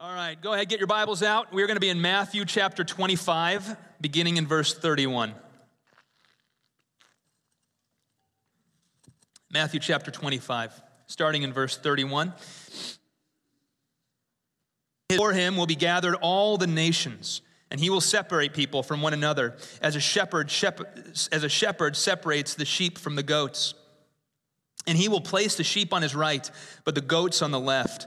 All right, go ahead, get your Bibles out. We're going to be in Matthew chapter 25, beginning in verse 31. Matthew chapter 25, starting in verse 31. For him will be gathered all the nations, and he will separate people from one another, as a shepherd, as a shepherd separates the sheep from the goats. And he will place the sheep on his right, but the goats on the left.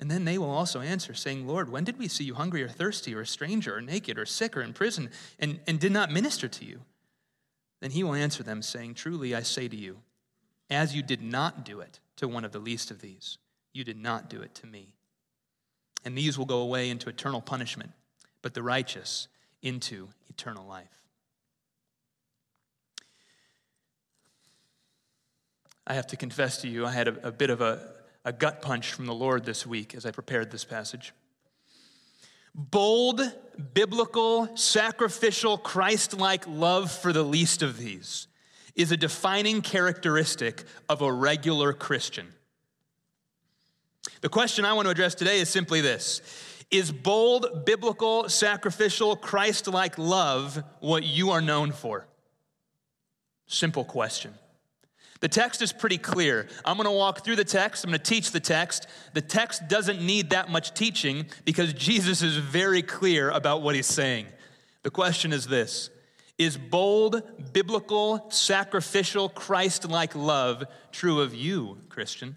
And then they will also answer, saying, Lord, when did we see you hungry or thirsty or a stranger or naked or sick or in prison and, and did not minister to you? Then he will answer them, saying, Truly I say to you, as you did not do it to one of the least of these, you did not do it to me. And these will go away into eternal punishment, but the righteous into eternal life. I have to confess to you, I had a, a bit of a a gut punch from the Lord this week as I prepared this passage. Bold, biblical, sacrificial, Christ like love for the least of these is a defining characteristic of a regular Christian. The question I want to address today is simply this Is bold, biblical, sacrificial, Christ like love what you are known for? Simple question. The text is pretty clear. I'm going to walk through the text. I'm going to teach the text. The text doesn't need that much teaching because Jesus is very clear about what he's saying. The question is this Is bold, biblical, sacrificial, Christ like love true of you, Christian?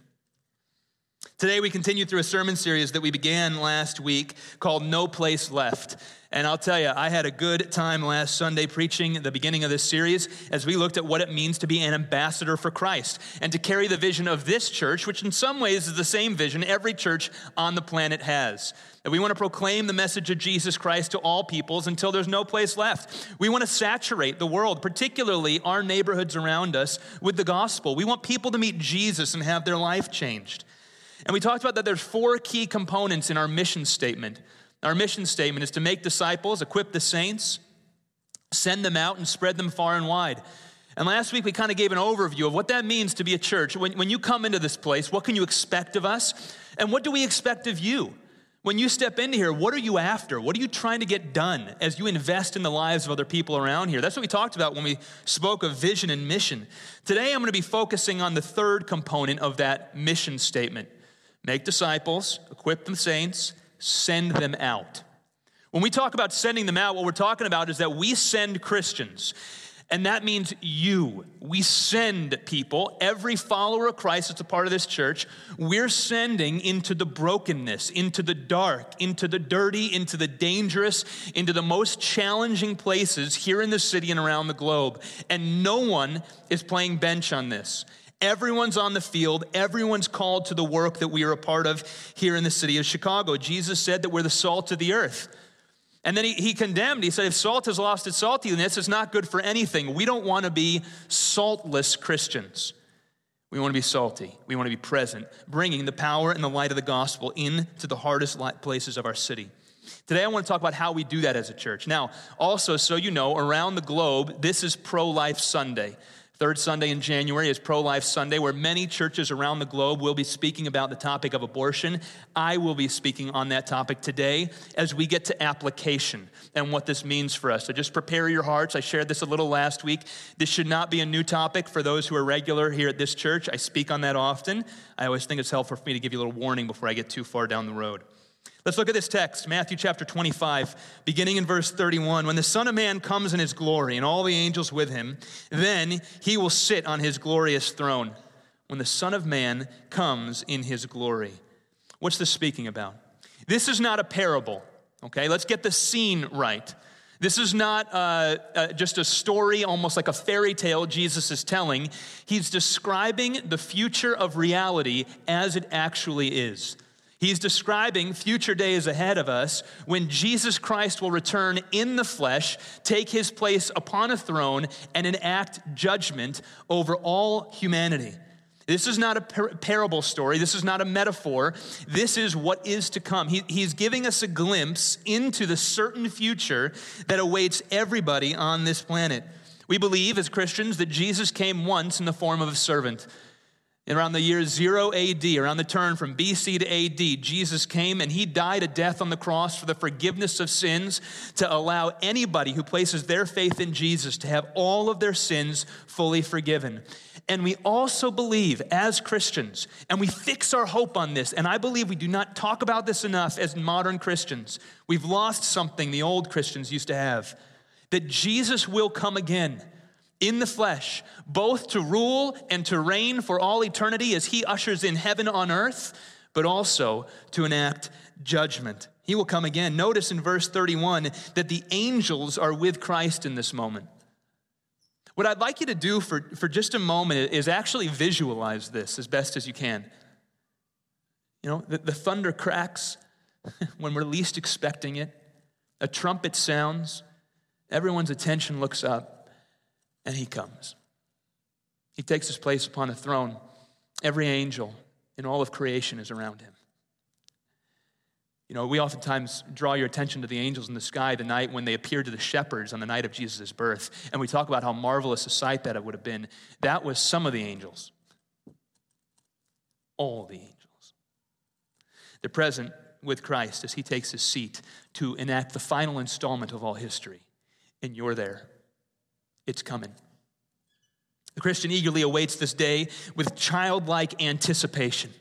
Today, we continue through a sermon series that we began last week called No Place Left. And I'll tell you, I had a good time last Sunday preaching the beginning of this series as we looked at what it means to be an ambassador for Christ and to carry the vision of this church, which in some ways is the same vision every church on the planet has. That we want to proclaim the message of Jesus Christ to all peoples until there's no place left. We want to saturate the world, particularly our neighborhoods around us, with the gospel. We want people to meet Jesus and have their life changed. And we talked about that there's four key components in our mission statement. Our mission statement is to make disciples, equip the saints, send them out, and spread them far and wide. And last week we kind of gave an overview of what that means to be a church. When, when you come into this place, what can you expect of us? And what do we expect of you? When you step into here, what are you after? What are you trying to get done as you invest in the lives of other people around here? That's what we talked about when we spoke of vision and mission. Today I'm going to be focusing on the third component of that mission statement make disciples, equip the saints, send them out. When we talk about sending them out, what we're talking about is that we send Christians. And that means you. We send people, every follower of Christ that's a part of this church, we're sending into the brokenness, into the dark, into the dirty, into the dangerous, into the most challenging places here in the city and around the globe. And no one is playing bench on this. Everyone's on the field. Everyone's called to the work that we are a part of here in the city of Chicago. Jesus said that we're the salt of the earth. And then he, he condemned, he said, if salt has lost its saltiness, it's not good for anything. We don't want to be saltless Christians. We want to be salty. We want to be present, bringing the power and the light of the gospel into the hardest places of our city. Today, I want to talk about how we do that as a church. Now, also, so you know, around the globe, this is Pro Life Sunday. Third Sunday in January is Pro Life Sunday, where many churches around the globe will be speaking about the topic of abortion. I will be speaking on that topic today as we get to application and what this means for us. So just prepare your hearts. I shared this a little last week. This should not be a new topic for those who are regular here at this church. I speak on that often. I always think it's helpful for me to give you a little warning before I get too far down the road. Let's look at this text, Matthew chapter 25, beginning in verse 31. When the Son of Man comes in his glory and all the angels with him, then he will sit on his glorious throne. When the Son of Man comes in his glory. What's this speaking about? This is not a parable, okay? Let's get the scene right. This is not uh, uh, just a story, almost like a fairy tale Jesus is telling. He's describing the future of reality as it actually is. He's describing future days ahead of us when Jesus Christ will return in the flesh, take his place upon a throne, and enact judgment over all humanity. This is not a par- parable story. This is not a metaphor. This is what is to come. He, he's giving us a glimpse into the certain future that awaits everybody on this planet. We believe as Christians that Jesus came once in the form of a servant. Around the year 0 AD, around the turn from BC to AD, Jesus came and he died a death on the cross for the forgiveness of sins to allow anybody who places their faith in Jesus to have all of their sins fully forgiven. And we also believe as Christians, and we fix our hope on this, and I believe we do not talk about this enough as modern Christians. We've lost something the old Christians used to have that Jesus will come again in the flesh, both to rule and to reign for all eternity as he ushers in heaven on earth, but also to enact judgment. He will come again. Notice in verse 31 that the angels are with Christ in this moment. What I'd like you to do for, for just a moment is actually visualize this as best as you can. You know, the, the thunder cracks when we're least expecting it, a trumpet sounds, everyone's attention looks up and he comes. He takes his place upon a throne. Every angel in all of creation is around him. You know, we oftentimes draw your attention to the angels in the sky the night when they appeared to the shepherds on the night of Jesus' birth, and we talk about how marvelous a sight that it would have been. That was some of the angels. All the angels. They're present with Christ as he takes his seat to enact the final installment of all history, and you're there. It's coming. The Christian eagerly awaits this day with childlike anticipation.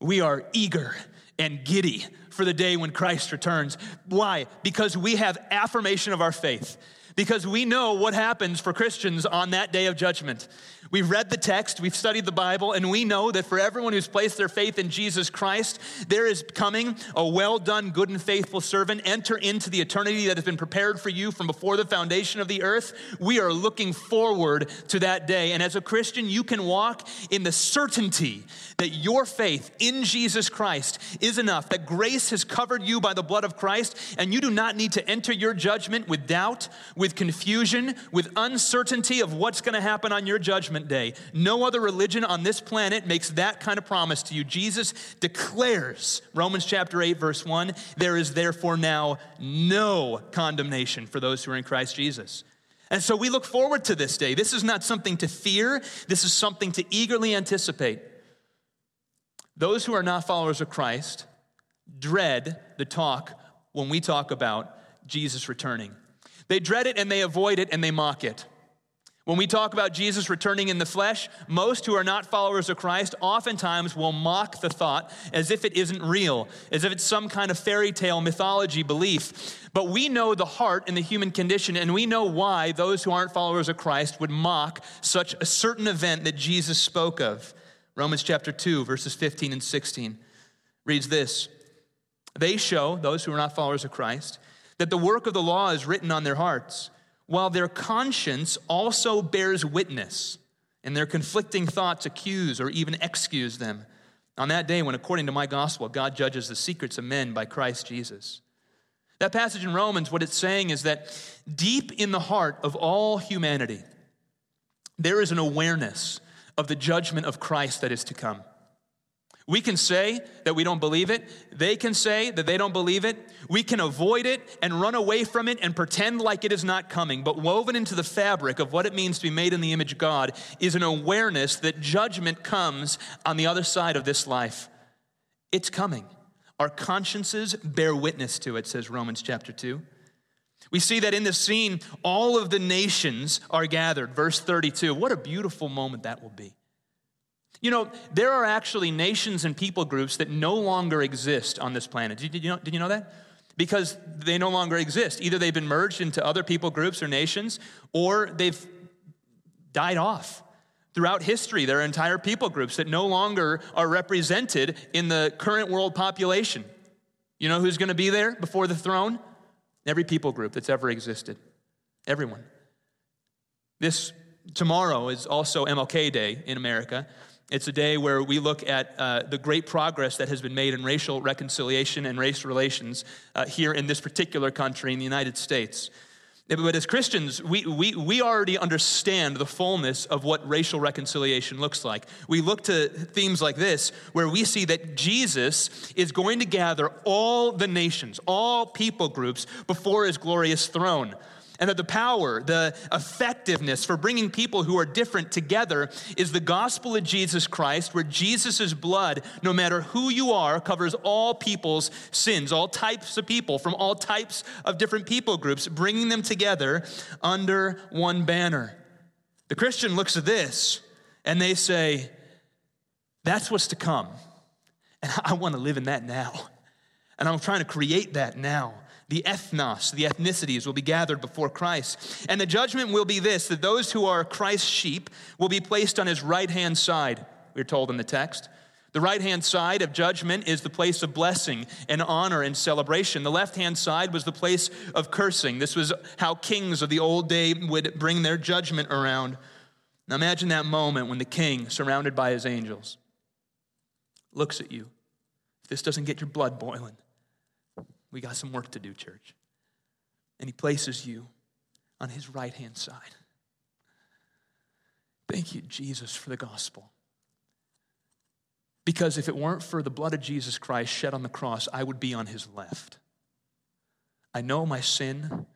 We are eager and giddy for the day when Christ returns. Why? Because we have affirmation of our faith because we know what happens for Christians on that day of judgment. We've read the text, we've studied the Bible, and we know that for everyone who's placed their faith in Jesus Christ, there is coming a well done, good and faithful servant. Enter into the eternity that has been prepared for you from before the foundation of the earth. We are looking forward to that day. And as a Christian, you can walk in the certainty that your faith in Jesus Christ is enough, that grace has covered you by the blood of Christ, and you do not need to enter your judgment with doubt, with confusion, with uncertainty of what's going to happen on your judgment day. No other religion on this planet makes that kind of promise to you. Jesus declares, Romans chapter 8, verse 1, there is therefore now no condemnation for those who are in Christ Jesus. And so we look forward to this day. This is not something to fear, this is something to eagerly anticipate. Those who are not followers of Christ dread the talk when we talk about Jesus returning. They dread it and they avoid it and they mock it. When we talk about Jesus returning in the flesh, most who are not followers of Christ oftentimes will mock the thought as if it isn't real, as if it's some kind of fairy tale mythology belief. But we know the heart and the human condition, and we know why those who aren't followers of Christ would mock such a certain event that Jesus spoke of. Romans chapter 2, verses 15 and 16 reads this They show, those who are not followers of Christ, that the work of the law is written on their hearts, while their conscience also bears witness, and their conflicting thoughts accuse or even excuse them. On that day, when according to my gospel, God judges the secrets of men by Christ Jesus. That passage in Romans, what it's saying is that deep in the heart of all humanity, there is an awareness of the judgment of Christ that is to come. We can say that we don't believe it. They can say that they don't believe it. We can avoid it and run away from it and pretend like it is not coming. But woven into the fabric of what it means to be made in the image of God is an awareness that judgment comes on the other side of this life. It's coming. Our consciences bear witness to it, says Romans chapter 2. We see that in this scene, all of the nations are gathered. Verse 32. What a beautiful moment that will be. You know, there are actually nations and people groups that no longer exist on this planet. Did you know, did you know that? Because they no longer exist. Either they've been merged into other people groups or nations, or they've died off. Throughout history, there are entire people groups that no longer are represented in the current world population. You know who's going to be there before the throne? Every people group that's ever existed. Everyone. This tomorrow is also MLK Day in America. It's a day where we look at uh, the great progress that has been made in racial reconciliation and race relations uh, here in this particular country, in the United States. But as Christians, we, we, we already understand the fullness of what racial reconciliation looks like. We look to themes like this, where we see that Jesus is going to gather all the nations, all people groups before his glorious throne and that the power, the effectiveness for bringing people who are different together is the gospel of Jesus Christ, where Jesus' blood, no matter who you are, covers all people's sins, all types of people from all types of different people groups, bringing them together under one banner. The Christian looks at this and they say, That's what's to come. And I want to live in that now. And I'm trying to create that now the ethnos, the ethnicities, will be gathered before Christ. And the judgment will be this that those who are Christ's sheep will be placed on his right hand side, we're told in the text. The right hand side of judgment is the place of blessing and honor and celebration. The left hand side was the place of cursing. This was how kings of the old day would bring their judgment around. Now imagine that moment when the king, surrounded by his angels, looks at you. If this doesn't get your blood boiling, we got some work to do, church. And he places you on his right hand side. Thank you, Jesus, for the gospel. Because if it weren't for the blood of Jesus Christ shed on the cross, I would be on his left. I know my sin.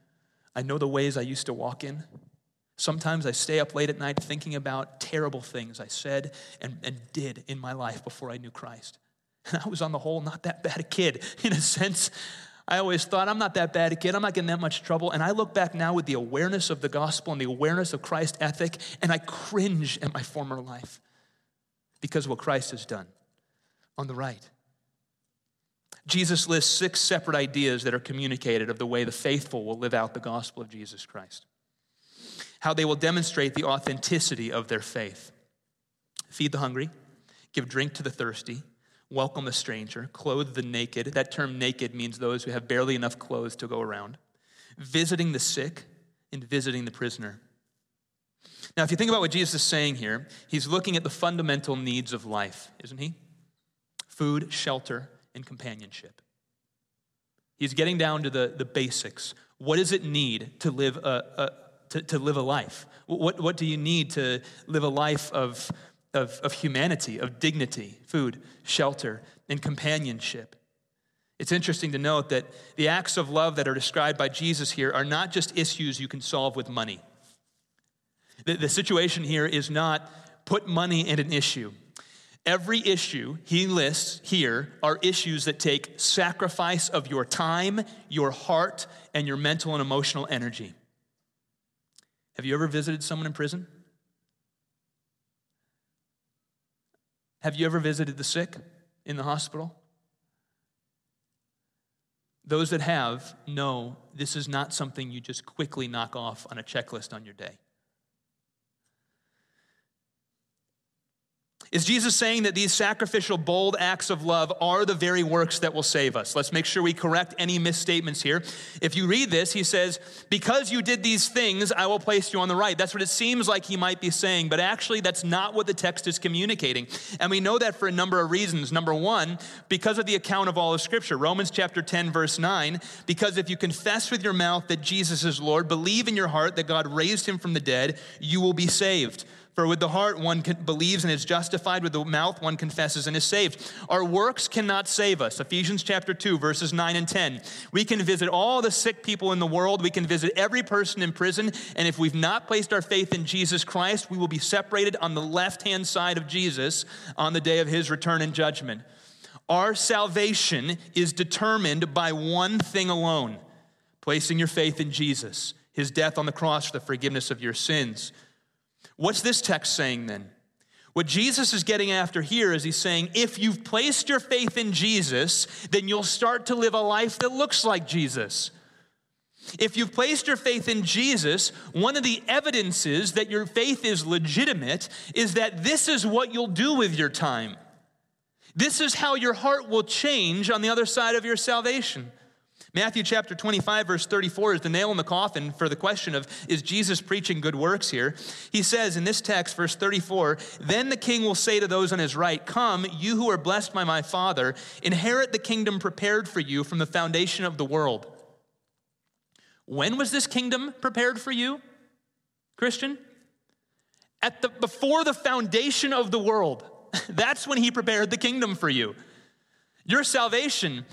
I know the ways I used to walk in. Sometimes I stay up late at night thinking about terrible things I said and, and did in my life before I knew Christ. I was, on the whole, not that bad a kid. In a sense, I always thought, I'm not that bad a kid. I'm not getting that much trouble. And I look back now with the awareness of the gospel and the awareness of Christ ethic, and I cringe at my former life because of what Christ has done on the right. Jesus lists six separate ideas that are communicated of the way the faithful will live out the gospel of Jesus Christ, how they will demonstrate the authenticity of their faith. Feed the hungry, give drink to the thirsty welcome the stranger, clothe the naked. That term naked means those who have barely enough clothes to go around, visiting the sick, and visiting the prisoner. Now, if you think about what Jesus is saying here, he's looking at the fundamental needs of life, isn't he? Food, shelter, and companionship. He's getting down to the, the basics. What does it need to live a, a to, to live a life? What, what do you need to live a life of of, of humanity, of dignity, food, shelter, and companionship. It's interesting to note that the acts of love that are described by Jesus here are not just issues you can solve with money. The, the situation here is not put money in an issue. Every issue he lists here are issues that take sacrifice of your time, your heart, and your mental and emotional energy. Have you ever visited someone in prison? Have you ever visited the sick in the hospital? Those that have know this is not something you just quickly knock off on a checklist on your day. Is Jesus saying that these sacrificial, bold acts of love are the very works that will save us? Let's make sure we correct any misstatements here. If you read this, he says, Because you did these things, I will place you on the right. That's what it seems like he might be saying, but actually, that's not what the text is communicating. And we know that for a number of reasons. Number one, because of the account of all of Scripture. Romans chapter 10, verse 9, because if you confess with your mouth that Jesus is Lord, believe in your heart that God raised him from the dead, you will be saved. For with the heart one believes and is justified, with the mouth one confesses and is saved. Our works cannot save us. Ephesians chapter 2, verses 9 and 10. We can visit all the sick people in the world, we can visit every person in prison, and if we've not placed our faith in Jesus Christ, we will be separated on the left hand side of Jesus on the day of his return and judgment. Our salvation is determined by one thing alone placing your faith in Jesus, his death on the cross for the forgiveness of your sins. What's this text saying then? What Jesus is getting after here is he's saying, if you've placed your faith in Jesus, then you'll start to live a life that looks like Jesus. If you've placed your faith in Jesus, one of the evidences that your faith is legitimate is that this is what you'll do with your time. This is how your heart will change on the other side of your salvation. Matthew chapter 25, verse 34 is the nail in the coffin for the question of is Jesus preaching good works here? He says in this text, verse 34, Then the king will say to those on his right, Come, you who are blessed by my Father, inherit the kingdom prepared for you from the foundation of the world. When was this kingdom prepared for you, Christian? At the, before the foundation of the world. That's when he prepared the kingdom for you. Your salvation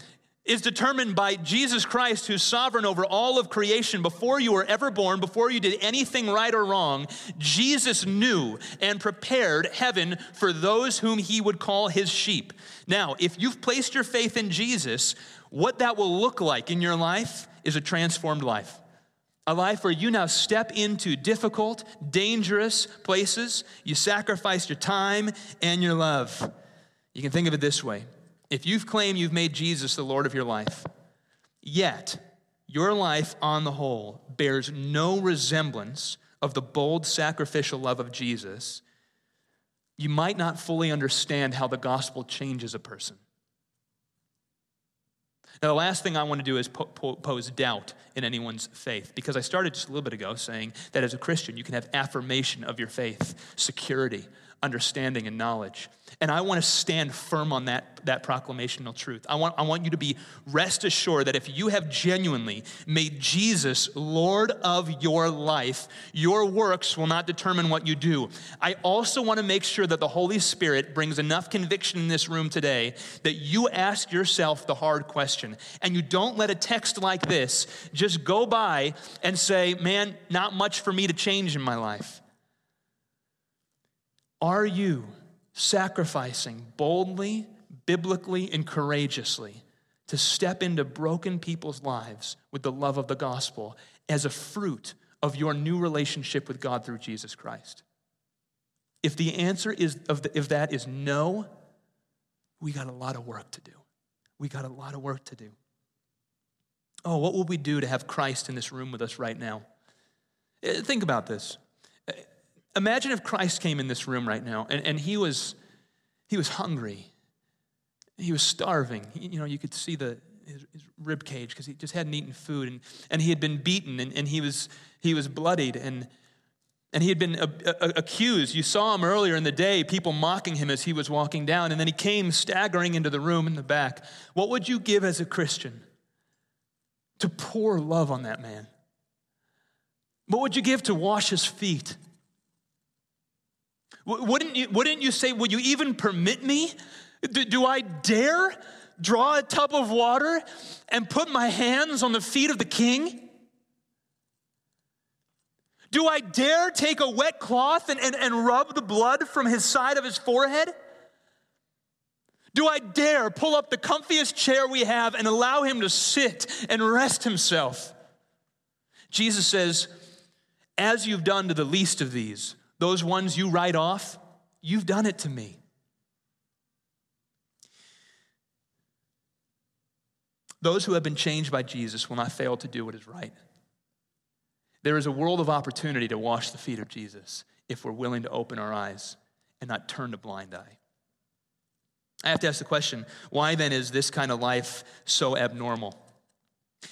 is determined by Jesus Christ, who's sovereign over all of creation. Before you were ever born, before you did anything right or wrong, Jesus knew and prepared heaven for those whom he would call his sheep. Now, if you've placed your faith in Jesus, what that will look like in your life is a transformed life. A life where you now step into difficult, dangerous places. You sacrifice your time and your love. You can think of it this way if you've claimed you've made Jesus the Lord of your life, yet your life on the whole bears no resemblance of the bold sacrificial love of Jesus, you might not fully understand how the gospel changes a person. Now, the last thing I want to do is po- po- pose doubt in anyone's faith, because I started just a little bit ago saying that as a Christian, you can have affirmation of your faith, security, understanding, and knowledge. And I want to stand firm on that, that proclamational truth. I want, I want you to be rest assured that if you have genuinely made Jesus Lord of your life, your works will not determine what you do. I also want to make sure that the Holy Spirit brings enough conviction in this room today that you ask yourself the hard question and you don't let a text like this just go by and say, man, not much for me to change in my life. Are you sacrificing boldly, biblically, and courageously to step into broken people's lives with the love of the gospel as a fruit of your new relationship with God through Jesus Christ? If the answer is of the, if that is no, we got a lot of work to do. We got a lot of work to do. Oh, what will we do to have Christ in this room with us right now? Eh, think about this. Imagine if Christ came in this room right now and, and he, was, he was hungry. He was starving. He, you know, you could see the, his, his rib cage because he just hadn't eaten food and, and he had been beaten and, and he, was, he was bloodied and, and he had been a, a, accused. You saw him earlier in the day, people mocking him as he was walking down, and then he came staggering into the room in the back. What would you give as a Christian to pour love on that man? What would you give to wash his feet? Wouldn't you, wouldn't you say, Will you even permit me? Do, do I dare draw a tub of water and put my hands on the feet of the king? Do I dare take a wet cloth and, and, and rub the blood from his side of his forehead? Do I dare pull up the comfiest chair we have and allow him to sit and rest himself? Jesus says, As you've done to the least of these, those ones you write off, you've done it to me. Those who have been changed by Jesus will not fail to do what is right. There is a world of opportunity to wash the feet of Jesus if we're willing to open our eyes and not turn a blind eye. I have to ask the question why then is this kind of life so abnormal?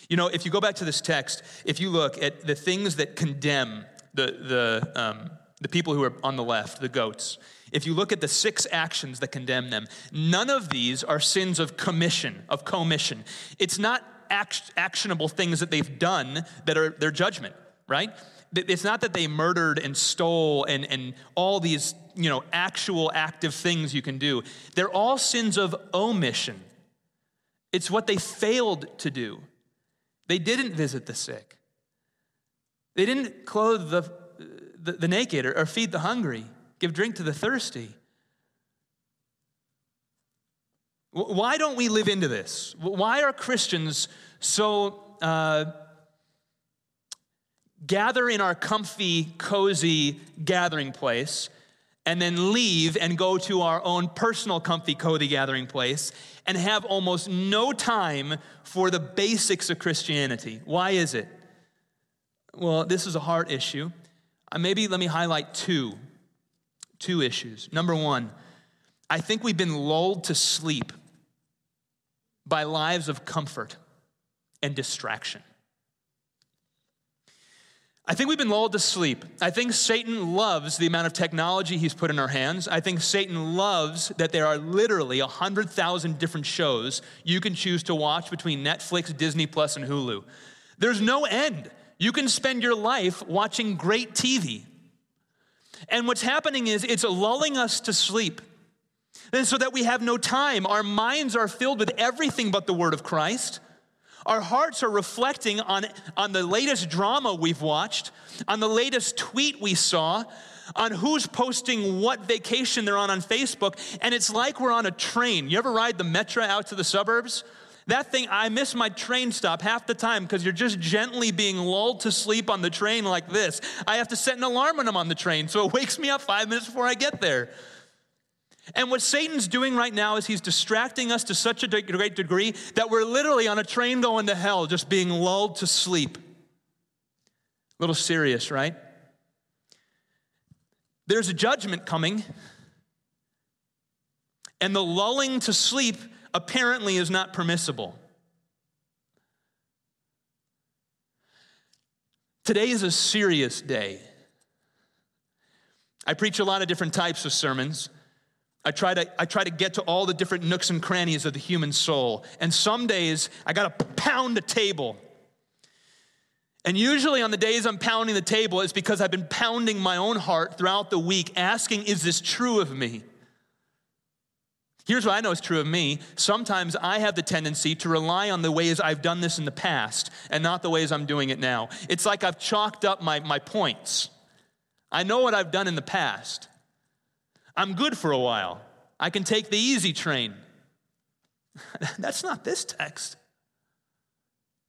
You know, if you go back to this text, if you look at the things that condemn the, the, um, the people who are on the left, the goats, if you look at the six actions that condemn them, none of these are sins of commission, of commission. It's not act- actionable things that they've done that are their judgment, right? it's not that they murdered and stole and, and all these, you know, actual active things you can do. They're all sins of omission. It's what they failed to do. They didn't visit the sick. They didn't clothe the, the, the naked or, or feed the hungry, give drink to the thirsty. Why don't we live into this? Why are Christians so uh, gather in our comfy, cozy gathering place, and then leave and go to our own personal, comfy, cozy gathering place and have almost no time for the basics of Christianity. Why is it? Well, this is a heart issue. Uh, maybe let me highlight two, two issues. Number one, I think we've been lulled to sleep by lives of comfort and distraction. I think we've been lulled to sleep. I think Satan loves the amount of technology he's put in our hands. I think Satan loves that there are literally 100,000 different shows you can choose to watch between Netflix, Disney Plus, and Hulu. There's no end. You can spend your life watching great TV. And what's happening is it's lulling us to sleep. And so that we have no time. Our minds are filled with everything but the Word of Christ. Our hearts are reflecting on, on the latest drama we've watched, on the latest tweet we saw, on who's posting what vacation they're on on Facebook, and it's like we're on a train. You ever ride the Metra out to the suburbs? That thing, I miss my train stop half the time because you're just gently being lulled to sleep on the train like this. I have to set an alarm when I'm on the train, so it wakes me up five minutes before I get there. And what Satan's doing right now is he's distracting us to such a great degree that we're literally on a train going to hell, just being lulled to sleep. A little serious, right? There's a judgment coming, and the lulling to sleep apparently is not permissible. Today is a serious day. I preach a lot of different types of sermons. I try, to, I try to get to all the different nooks and crannies of the human soul. And some days I got to pound the table. And usually on the days I'm pounding the table, it's because I've been pounding my own heart throughout the week, asking, Is this true of me? Here's what I know is true of me. Sometimes I have the tendency to rely on the ways I've done this in the past and not the ways I'm doing it now. It's like I've chalked up my, my points. I know what I've done in the past. I'm good for a while. I can take the easy train. That's not this text.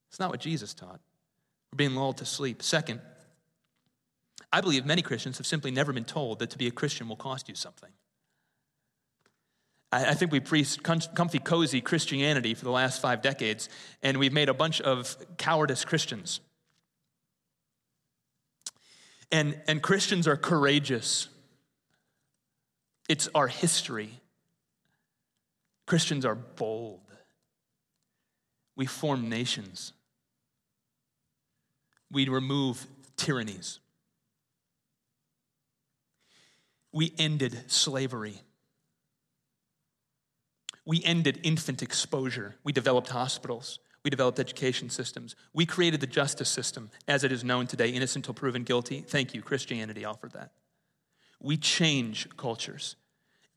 It's not what Jesus taught. We're being lulled to sleep. Second, I believe many Christians have simply never been told that to be a Christian will cost you something. I think we've preached comfy, cozy Christianity for the last five decades, and we've made a bunch of cowardice Christians. And, and Christians are courageous it's our history. Christians are bold. We form nations. We remove tyrannies. We ended slavery. We ended infant exposure. We developed hospitals. We developed education systems. We created the justice system as it is known today, innocent until proven guilty. Thank you. Christianity offered that. We change cultures.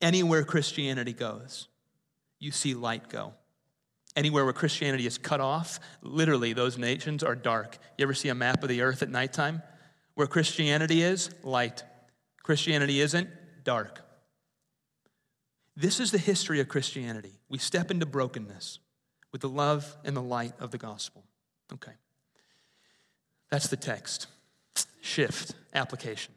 Anywhere Christianity goes, you see light go. Anywhere where Christianity is cut off, literally those nations are dark. You ever see a map of the earth at nighttime? Where Christianity is, light. Christianity isn't, dark. This is the history of Christianity. We step into brokenness with the love and the light of the gospel. Okay. That's the text. Shift, application.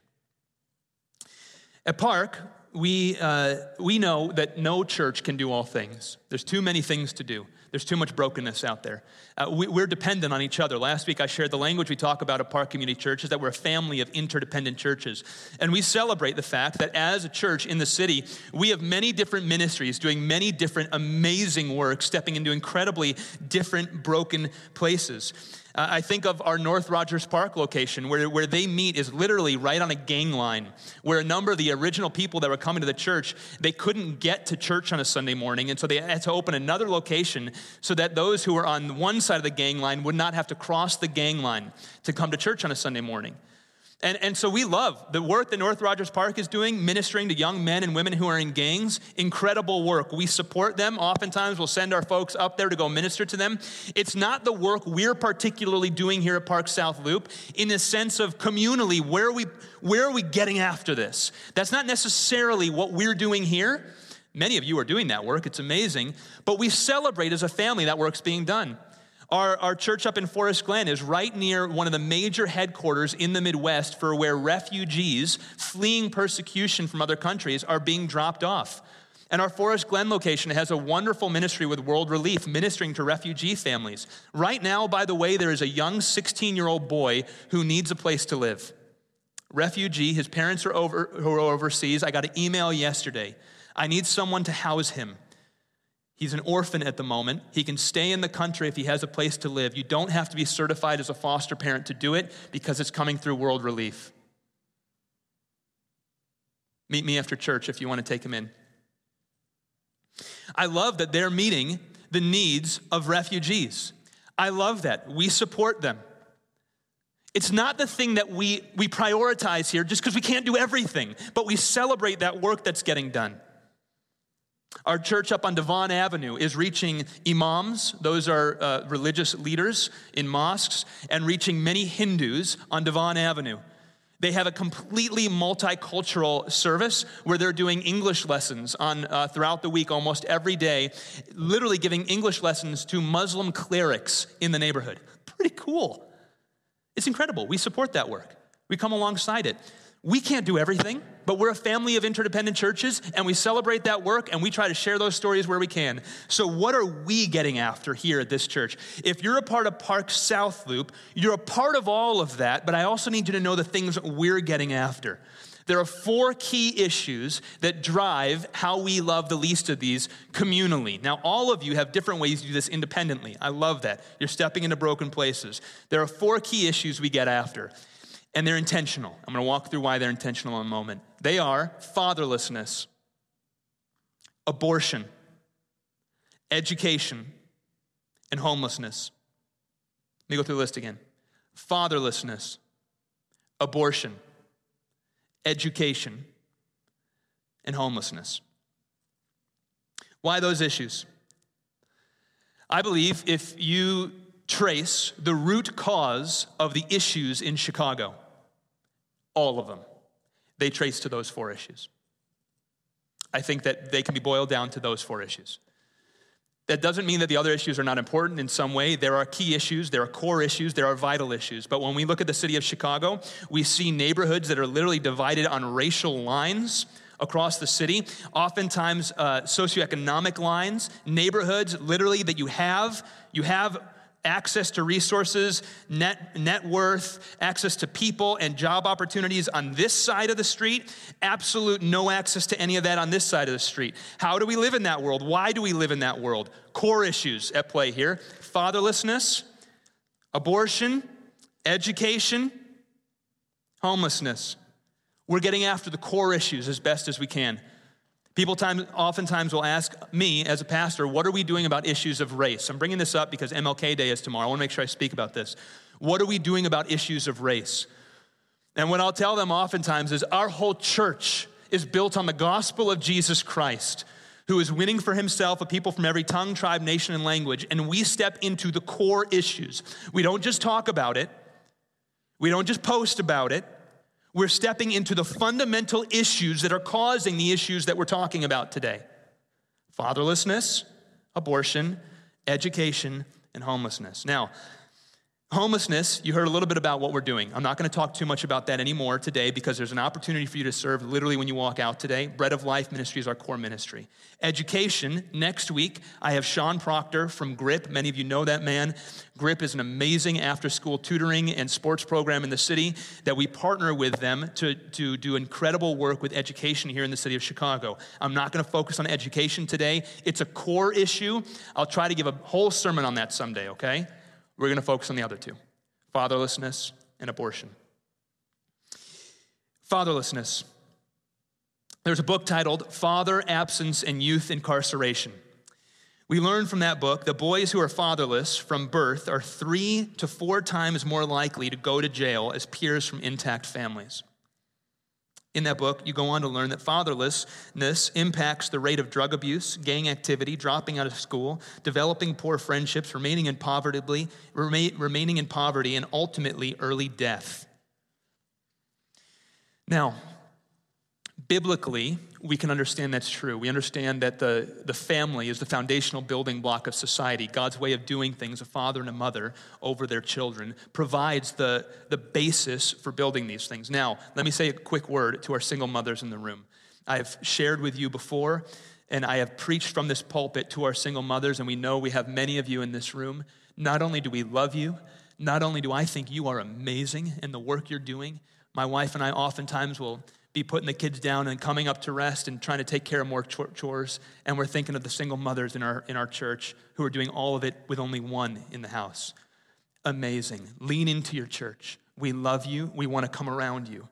At Park, we, uh, we know that no church can do all things. There's too many things to do. There's too much brokenness out there. Uh, we, are dependent on each other. Last week I shared the language we talk about at Park Community Church is that we're a family of interdependent churches. And we celebrate the fact that as a church in the city, we have many different ministries doing many different amazing work, stepping into incredibly different broken places. I think of our North Rogers Park location where, where they meet is literally right on a gang line, where a number of the original people that were coming to the church, they couldn't get to church on a Sunday morning. And so they had to open another location so that those who were on one side of the gang line would not have to cross the gang line to come to church on a Sunday morning. And, and so we love the work that North Rogers Park is doing, ministering to young men and women who are in gangs. Incredible work. We support them. Oftentimes, we'll send our folks up there to go minister to them. It's not the work we're particularly doing here at Park South Loop in the sense of communally, where are we, where are we getting after this? That's not necessarily what we're doing here. Many of you are doing that work, it's amazing. But we celebrate as a family that work's being done. Our, our church up in Forest Glen is right near one of the major headquarters in the Midwest for where refugees fleeing persecution from other countries are being dropped off. And our Forest Glen location has a wonderful ministry with World Relief, ministering to refugee families. Right now, by the way, there is a young 16 year old boy who needs a place to live. Refugee, his parents are, over, are overseas. I got an email yesterday. I need someone to house him. He's an orphan at the moment. He can stay in the country if he has a place to live. You don't have to be certified as a foster parent to do it because it's coming through World Relief. Meet me after church if you want to take him in. I love that they're meeting the needs of refugees. I love that. We support them. It's not the thing that we, we prioritize here just because we can't do everything, but we celebrate that work that's getting done. Our church up on Devon Avenue is reaching imams, those are uh, religious leaders in mosques, and reaching many Hindus on Devon Avenue. They have a completely multicultural service where they're doing English lessons on uh, throughout the week, almost every day, literally giving English lessons to Muslim clerics in the neighborhood. Pretty cool. It's incredible. We support that work. We come alongside it. We can't do everything, but we're a family of interdependent churches and we celebrate that work and we try to share those stories where we can. So, what are we getting after here at this church? If you're a part of Park South Loop, you're a part of all of that, but I also need you to know the things we're getting after. There are four key issues that drive how we love the least of these communally. Now, all of you have different ways to do this independently. I love that. You're stepping into broken places. There are four key issues we get after and they're intentional. I'm going to walk through why they're intentional in a moment. They are fatherlessness, abortion, education, and homelessness. Let me go through the list again fatherlessness, abortion, education, and homelessness. Why those issues? I believe if you trace the root cause of the issues in Chicago. All of them. They trace to those four issues. I think that they can be boiled down to those four issues. That doesn't mean that the other issues are not important in some way. There are key issues, there are core issues, there are vital issues. But when we look at the city of Chicago, we see neighborhoods that are literally divided on racial lines across the city, oftentimes uh, socioeconomic lines, neighborhoods literally that you have. You have access to resources, net, net worth, access to people and job opportunities on this side of the street, absolute no access to any of that on this side of the street. How do we live in that world? Why do we live in that world? Core issues at play here fatherlessness, abortion, education, homelessness. We're getting after the core issues as best as we can. People time, oftentimes will ask me as a pastor, what are we doing about issues of race? I'm bringing this up because MLK Day is tomorrow. I want to make sure I speak about this. What are we doing about issues of race? And what I'll tell them oftentimes is our whole church is built on the gospel of Jesus Christ, who is winning for himself a people from every tongue, tribe, nation, and language. And we step into the core issues. We don't just talk about it, we don't just post about it, we're stepping into the fundamental issues that are causing the issues that we're talking about today fatherlessness, abortion, education, and homelessness. Now, Homelessness, you heard a little bit about what we're doing. I'm not going to talk too much about that anymore today because there's an opportunity for you to serve literally when you walk out today. Bread of Life Ministry is our core ministry. Education, next week, I have Sean Proctor from GRIP. Many of you know that man. GRIP is an amazing after school tutoring and sports program in the city that we partner with them to, to do incredible work with education here in the city of Chicago. I'm not going to focus on education today, it's a core issue. I'll try to give a whole sermon on that someday, okay? We're going to focus on the other two fatherlessness and abortion. Fatherlessness. There's a book titled Father, Absence, and Youth Incarceration. We learn from that book that boys who are fatherless from birth are three to four times more likely to go to jail as peers from intact families. In that book, you go on to learn that fatherlessness impacts the rate of drug abuse, gang activity, dropping out of school, developing poor friendships, remaining in poverty, remaining in poverty, and ultimately early death. Now, biblically, we can understand that's true. We understand that the, the family is the foundational building block of society. God's way of doing things, a father and a mother over their children, provides the, the basis for building these things. Now, let me say a quick word to our single mothers in the room. I've shared with you before, and I have preached from this pulpit to our single mothers, and we know we have many of you in this room. Not only do we love you, not only do I think you are amazing in the work you're doing, my wife and I oftentimes will be putting the kids down and coming up to rest and trying to take care of more chores. And we're thinking of the single mothers in our, in our church who are doing all of it with only one in the house. Amazing. Lean into your church. We love you. We want to come around you.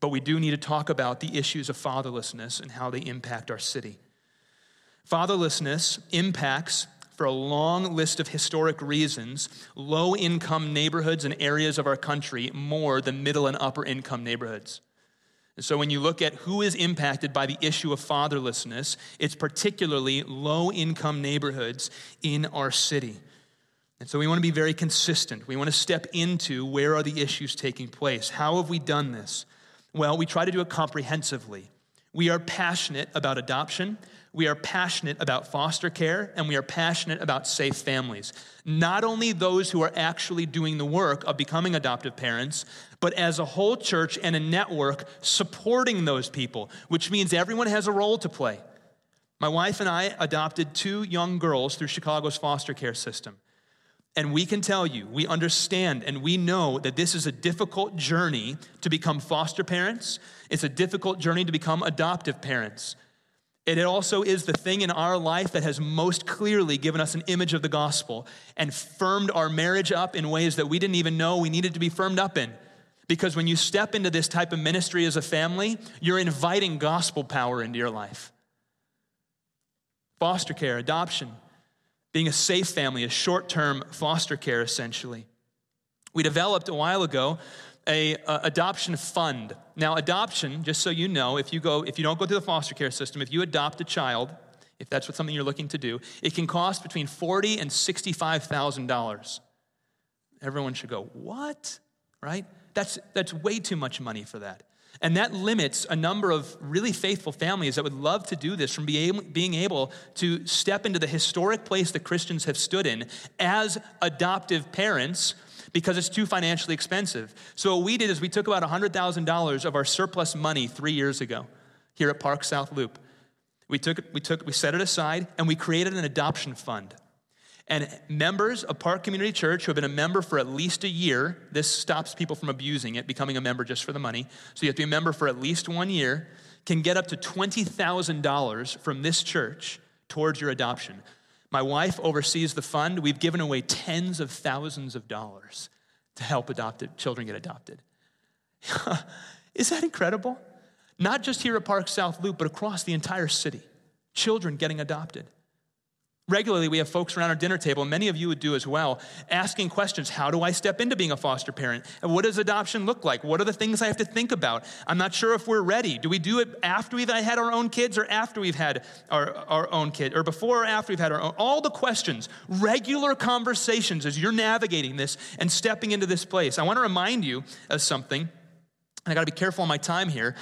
But we do need to talk about the issues of fatherlessness and how they impact our city. Fatherlessness impacts, for a long list of historic reasons, low income neighborhoods and areas of our country more than middle and upper income neighborhoods. And so when you look at who is impacted by the issue of fatherlessness, it's particularly low income neighborhoods in our city. And so we want to be very consistent. We want to step into where are the issues taking place? How have we done this? Well, we try to do it comprehensively. We are passionate about adoption. We are passionate about foster care and we are passionate about safe families. Not only those who are actually doing the work of becoming adoptive parents, but as a whole church and a network supporting those people, which means everyone has a role to play. My wife and I adopted two young girls through Chicago's foster care system. And we can tell you, we understand and we know that this is a difficult journey to become foster parents. It's a difficult journey to become adoptive parents. It also is the thing in our life that has most clearly given us an image of the gospel and firmed our marriage up in ways that we didn't even know we needed to be firmed up in. Because when you step into this type of ministry as a family, you're inviting gospel power into your life. Foster care, adoption, being a safe family, a short term foster care essentially. We developed a while ago a, adoption fund. Now, adoption, just so you know, if you go, if you don't go through the foster care system, if you adopt a child, if that's what something you're looking to do, it can cost between forty and sixty-five thousand dollars. Everyone should go, what? Right? That's that's way too much money for that. And that limits a number of really faithful families that would love to do this from being able to step into the historic place that Christians have stood in as adoptive parents because it's too financially expensive. So what we did is we took about $100,000 of our surplus money three years ago here at Park South Loop. We took, we took, we set it aside and we created an adoption fund. And members of Park Community Church who have been a member for at least a year, this stops people from abusing it, becoming a member just for the money. So you have to be a member for at least one year, can get up to $20,000 from this church towards your adoption. My wife oversees the fund. We've given away tens of thousands of dollars to help adopted children get adopted. Is that incredible? Not just here at Park South Loop, but across the entire city. Children getting adopted. Regularly, we have folks around our dinner table, and many of you would do as well, asking questions How do I step into being a foster parent? And what does adoption look like? What are the things I have to think about? I'm not sure if we're ready. Do we do it after we've had our own kids or after we've had our, our own kid, or before or after we've had our own? All the questions, regular conversations as you're navigating this and stepping into this place. I want to remind you of something, and I got to be careful on my time here.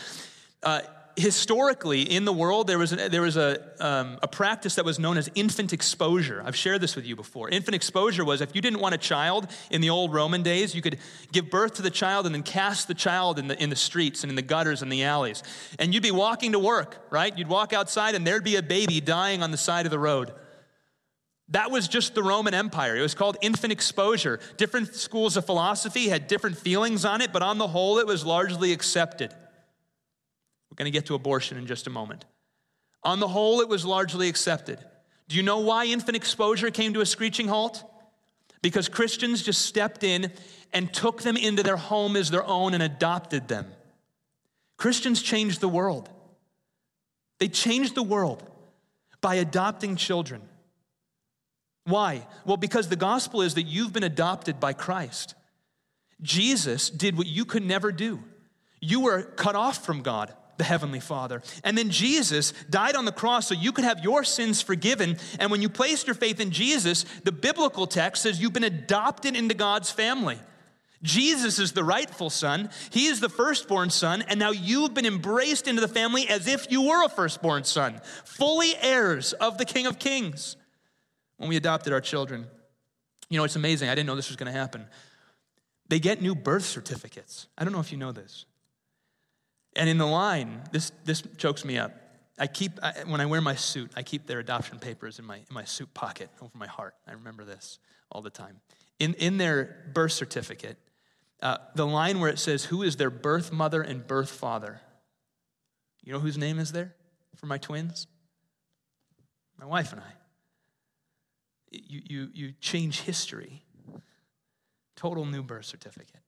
Uh, historically in the world, there was, there was a, um, a practice that was known as infant exposure. I've shared this with you before. Infant exposure was if you didn't want a child in the old Roman days, you could give birth to the child and then cast the child in the, in the streets and in the gutters and the alleys. And you'd be walking to work, right? You'd walk outside and there'd be a baby dying on the side of the road. That was just the Roman Empire. It was called infant exposure. Different schools of philosophy had different feelings on it, but on the whole, it was largely accepted. We're going to get to abortion in just a moment. On the whole, it was largely accepted. Do you know why infant exposure came to a screeching halt? Because Christians just stepped in and took them into their home as their own and adopted them. Christians changed the world. They changed the world by adopting children. Why? Well, because the gospel is that you've been adopted by Christ. Jesus did what you could never do. You were cut off from God, the Heavenly Father. And then Jesus died on the cross so you could have your sins forgiven. And when you placed your faith in Jesus, the biblical text says you've been adopted into God's family. Jesus is the rightful son. He is the firstborn son, and now you've been embraced into the family as if you were a firstborn son, fully heirs of the King of Kings. When we adopted our children, you know, it's amazing. I didn't know this was going to happen. They get new birth certificates. I don't know if you know this. And in the line, this, this chokes me up. I keep, I, when I wear my suit, I keep their adoption papers in my, in my suit pocket over my heart. I remember this all the time. In, in their birth certificate, uh, the line where it says, Who is their birth mother and birth father? You know whose name is there for my twins? My wife and I. You, you, you change history. Total new birth certificate.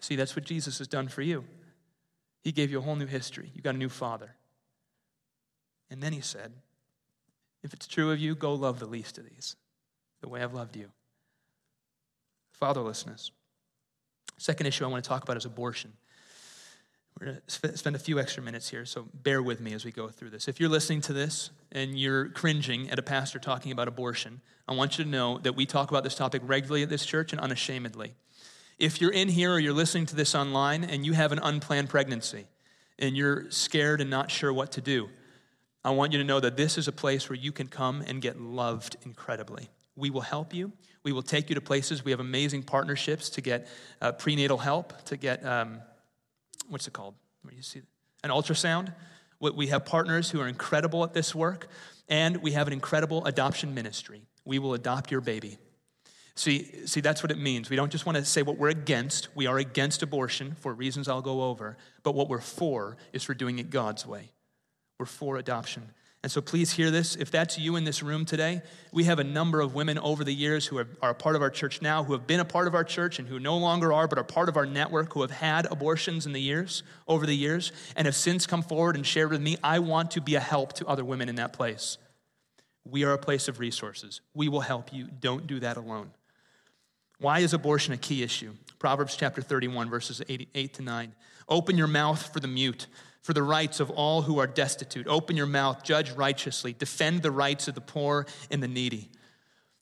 See, that's what Jesus has done for you. He gave you a whole new history. You got a new father. And then he said, If it's true of you, go love the least of these, the way I've loved you. Fatherlessness. Second issue I want to talk about is abortion. We're going to spend a few extra minutes here, so bear with me as we go through this. If you're listening to this and you're cringing at a pastor talking about abortion, I want you to know that we talk about this topic regularly at this church and unashamedly. If you're in here or you're listening to this online and you have an unplanned pregnancy and you're scared and not sure what to do, I want you to know that this is a place where you can come and get loved incredibly. We will help you. We will take you to places. We have amazing partnerships to get uh, prenatal help, to get, um, what's it called? Where you see an ultrasound. We have partners who are incredible at this work, and we have an incredible adoption ministry. We will adopt your baby. See, see, that's what it means. We don't just want to say what we're against. We are against abortion for reasons I'll go over, but what we're for is for doing it God's way. We're for adoption. And so please hear this. If that's you in this room today, we have a number of women over the years who are, a part of our church now, who have been a part of our church and who no longer are, but are part of our network, who have had abortions in the years, over the years, and have since come forward and shared with me, I want to be a help to other women in that place. We are a place of resources. We will help you. Don't do that alone. Why is abortion a key issue? Proverbs chapter 31, verses 8, 8 to 9. Open your mouth for the mute for the rights of all who are destitute. Open your mouth, judge righteously, defend the rights of the poor and the needy.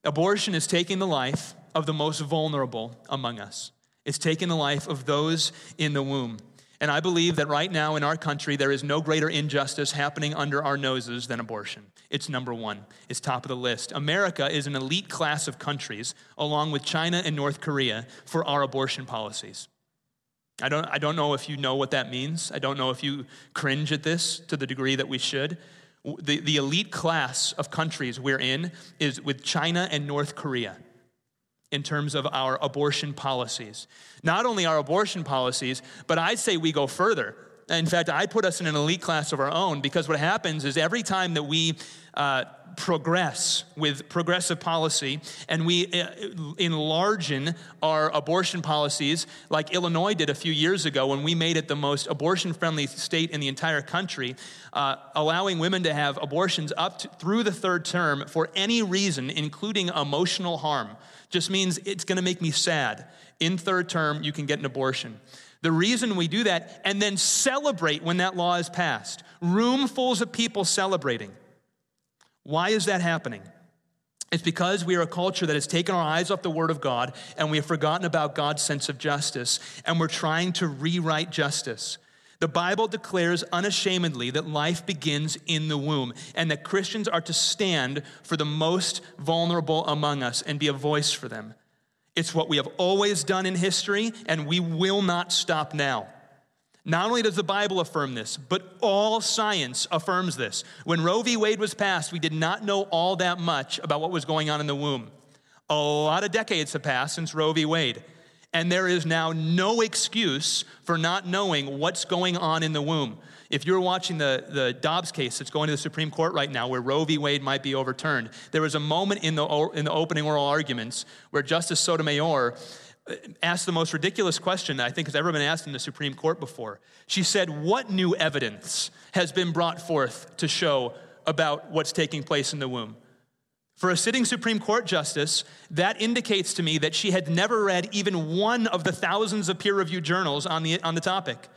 Abortion is taking the life of the most vulnerable among us, it's taking the life of those in the womb. And I believe that right now in our country, there is no greater injustice happening under our noses than abortion. It's number one, it's top of the list. America is an elite class of countries, along with China and North Korea, for our abortion policies. I don't, I don't know if you know what that means. I don't know if you cringe at this to the degree that we should. The, the elite class of countries we're in is with China and North Korea in terms of our abortion policies. Not only our abortion policies, but I'd say we go further. In fact, I put us in an elite class of our own because what happens is every time that we uh, progress with progressive policy and we uh, enlargen our abortion policies like Illinois did a few years ago when we made it the most abortion friendly state in the entire country, uh, allowing women to have abortions up to, through the third term for any reason, including emotional harm, just means it's going to make me sad. In third term, you can get an abortion. The reason we do that and then celebrate when that law is passed, roomfuls of people celebrating why is that happening? It's because we are a culture that has taken our eyes off the Word of God and we have forgotten about God's sense of justice and we're trying to rewrite justice. The Bible declares unashamedly that life begins in the womb and that Christians are to stand for the most vulnerable among us and be a voice for them. It's what we have always done in history and we will not stop now. Not only does the Bible affirm this, but all science affirms this. When Roe v. Wade was passed, we did not know all that much about what was going on in the womb. A lot of decades have passed since Roe v. Wade, and there is now no excuse for not knowing what's going on in the womb. If you're watching the, the Dobbs case that's going to the Supreme Court right now, where Roe v. Wade might be overturned, there was a moment in the, in the opening oral arguments where Justice Sotomayor uh, asked the most ridiculous question I think has ever been asked in the Supreme Court before. She said, What new evidence has been brought forth to show about what's taking place in the womb? For a sitting Supreme Court justice, that indicates to me that she had never read even one of the thousands of peer reviewed journals on the, on the topic.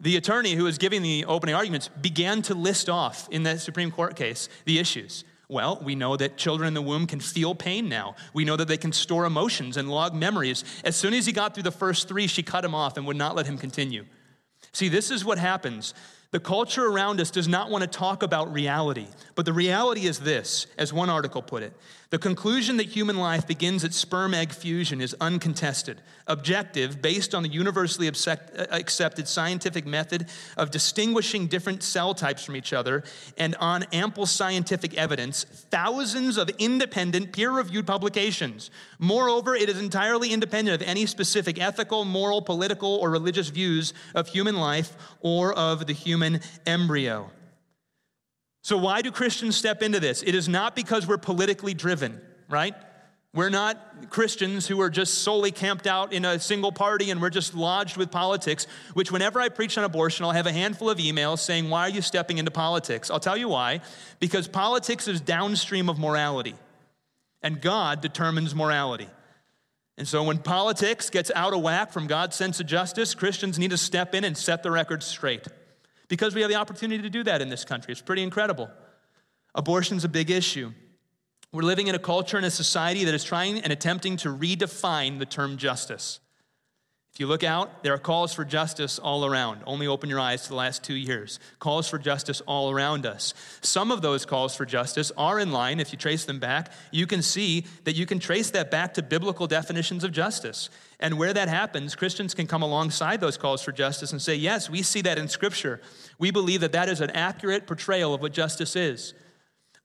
The attorney who was giving the opening arguments began to list off in that Supreme Court case the issues. Well, we know that children in the womb can feel pain now. We know that they can store emotions and log memories. As soon as he got through the first three, she cut him off and would not let him continue. See, this is what happens the culture around us does not want to talk about reality, but the reality is this, as one article put it the conclusion that human life begins at sperm egg fusion is uncontested, objective, based on the universally accepted scientific method of distinguishing different cell types from each other, and on ample scientific evidence, thousands of independent, peer reviewed publications. Moreover, it is entirely independent of any specific ethical, moral, political, or religious views of human life or of the human embryo. So, why do Christians step into this? It is not because we're politically driven, right? We're not Christians who are just solely camped out in a single party and we're just lodged with politics, which, whenever I preach on abortion, I'll have a handful of emails saying, Why are you stepping into politics? I'll tell you why. Because politics is downstream of morality, and God determines morality. And so, when politics gets out of whack from God's sense of justice, Christians need to step in and set the record straight because we have the opportunity to do that in this country. It's pretty incredible. Abortion's a big issue. We're living in a culture and a society that is trying and attempting to redefine the term justice. If you look out, there are calls for justice all around. Only open your eyes to the last two years. Calls for justice all around us. Some of those calls for justice are in line. If you trace them back, you can see that you can trace that back to biblical definitions of justice. And where that happens, Christians can come alongside those calls for justice and say, yes, we see that in Scripture. We believe that that is an accurate portrayal of what justice is.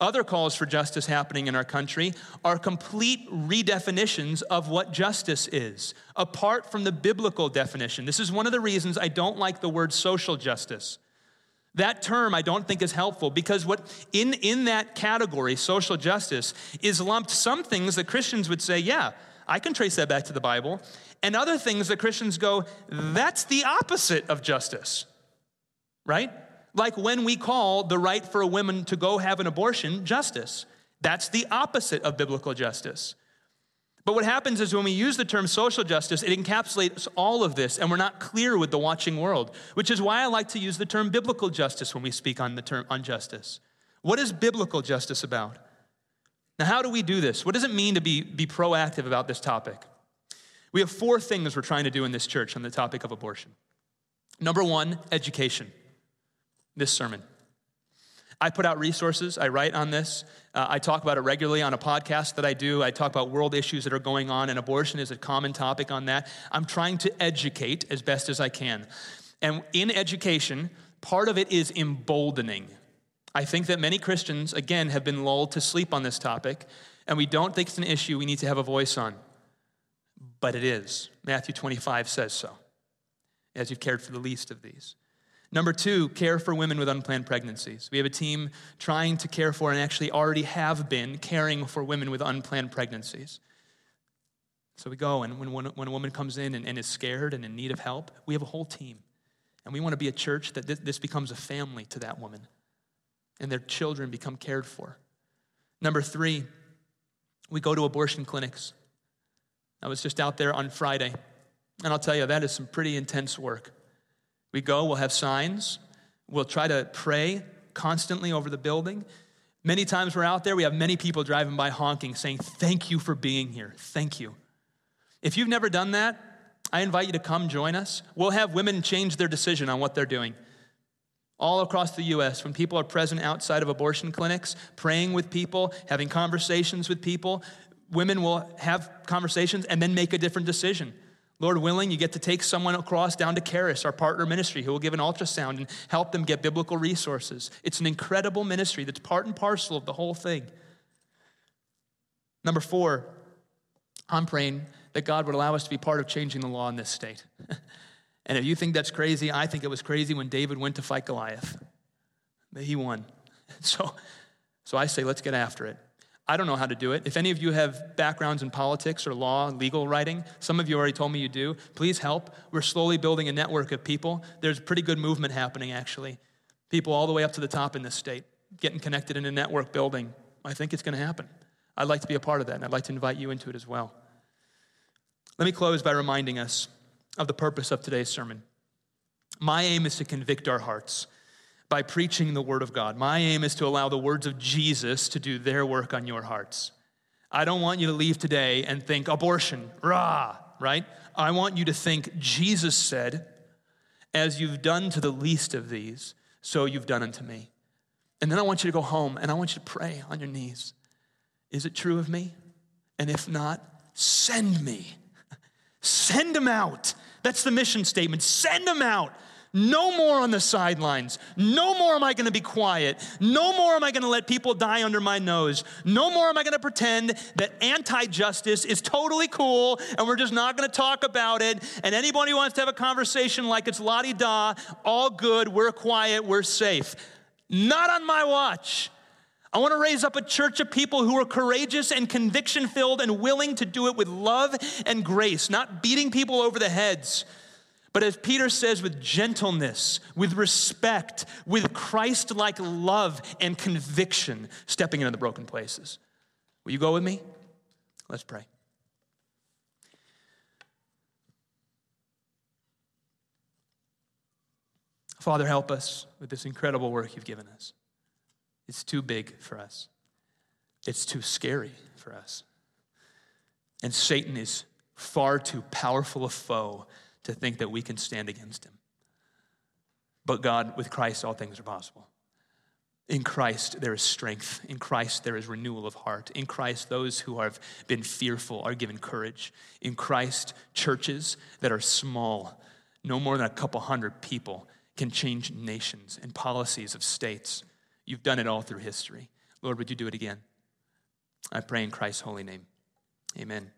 Other calls for justice happening in our country are complete redefinitions of what justice is, apart from the biblical definition. This is one of the reasons I don't like the word social justice. That term I don't think is helpful because what in, in that category, social justice, is lumped some things that Christians would say, yeah, I can trace that back to the Bible, and other things that Christians go, that's the opposite of justice, right? Like when we call the right for a woman to go have an abortion justice. That's the opposite of biblical justice. But what happens is when we use the term social justice, it encapsulates all of this, and we're not clear with the watching world, which is why I like to use the term biblical justice when we speak on the term on justice. What is biblical justice about? Now, how do we do this? What does it mean to be, be proactive about this topic? We have four things we're trying to do in this church on the topic of abortion. Number one, education this sermon. I put out resources, I write on this. Uh, I talk about it regularly on a podcast that I do. I talk about world issues that are going on, and abortion is a common topic on that. I'm trying to educate as best as I can. And in education, part of it is emboldening. I think that many Christians, again, have been lulled to sleep on this topic, and we don't think it's an issue we need to have a voice on. But it is. Matthew 25 says so, as you've cared for the least of these. Number two, care for women with unplanned pregnancies. We have a team trying to care for and actually already have been caring for women with unplanned pregnancies. So we go, and when, when a woman comes in and, and is scared and in need of help, we have a whole team. And we want to be a church that this, this becomes a family to that woman, and their children become cared for. Number three, we go to abortion clinics. I was just out there on Friday, and I'll tell you, that is some pretty intense work. We go, we'll have signs, we'll try to pray constantly over the building. Many times we're out there, we have many people driving by honking, saying, Thank you for being here. Thank you. If you've never done that, I invite you to come join us. We'll have women change their decision on what they're doing. All across the US, when people are present outside of abortion clinics, praying with people, having conversations with people, women will have conversations and then make a different decision. Lord willing, you get to take someone across down to Charis, our partner ministry, who will give an ultrasound and help them get biblical resources. It's an incredible ministry that's part and parcel of the whole thing. Number four, I'm praying that God would allow us to be part of changing the law in this state. and if you think that's crazy, I think it was crazy when David went to fight Goliath. But he won. So, so I say, let's get after it. I don't know how to do it. If any of you have backgrounds in politics or law, legal writing, some of you already told me you do, please help. We're slowly building a network of people. There's pretty good movement happening, actually. People all the way up to the top in this state, getting connected in a network building. I think it's going to happen. I'd like to be a part of that, and I'd like to invite you into it as well. Let me close by reminding us of the purpose of today's sermon. My aim is to convict our hearts by preaching the Word of God. My aim is to allow the words of Jesus to do their work on your hearts. I don't want you to leave today and think abortion, rah, right? I want you to think Jesus said, as you've done to the least of these, so you've done unto me. And then I want you to go home and I want you to pray on your knees. Is it true of me? And if not, send me. Send them out. That's the mission statement. Send them out. No more on the sidelines. No more am I going to be quiet. No more am I going to let people die under my nose. No more am I going to pretend that anti justice is totally cool and we're just not going to talk about it. And anybody who wants to have a conversation like it's la di da, all good, we're quiet, we're safe. Not on my watch. I want to raise up a church of people who are courageous and conviction filled and willing to do it with love and grace, not beating people over the heads. But as Peter says, with gentleness, with respect, with Christ like love and conviction, stepping into the broken places. Will you go with me? Let's pray. Father, help us with this incredible work you've given us. It's too big for us, it's too scary for us. And Satan is far too powerful a foe to think that we can stand against him. But God, with Christ, all things are possible. In Christ, there is strength. In Christ, there is renewal of heart. In Christ, those who have been fearful are given courage. In Christ, churches that are small, no more than a couple hundred people, can change nations and policies of states. You've done it all through history. Lord, would you do it again? I pray in Christ's holy name. Amen.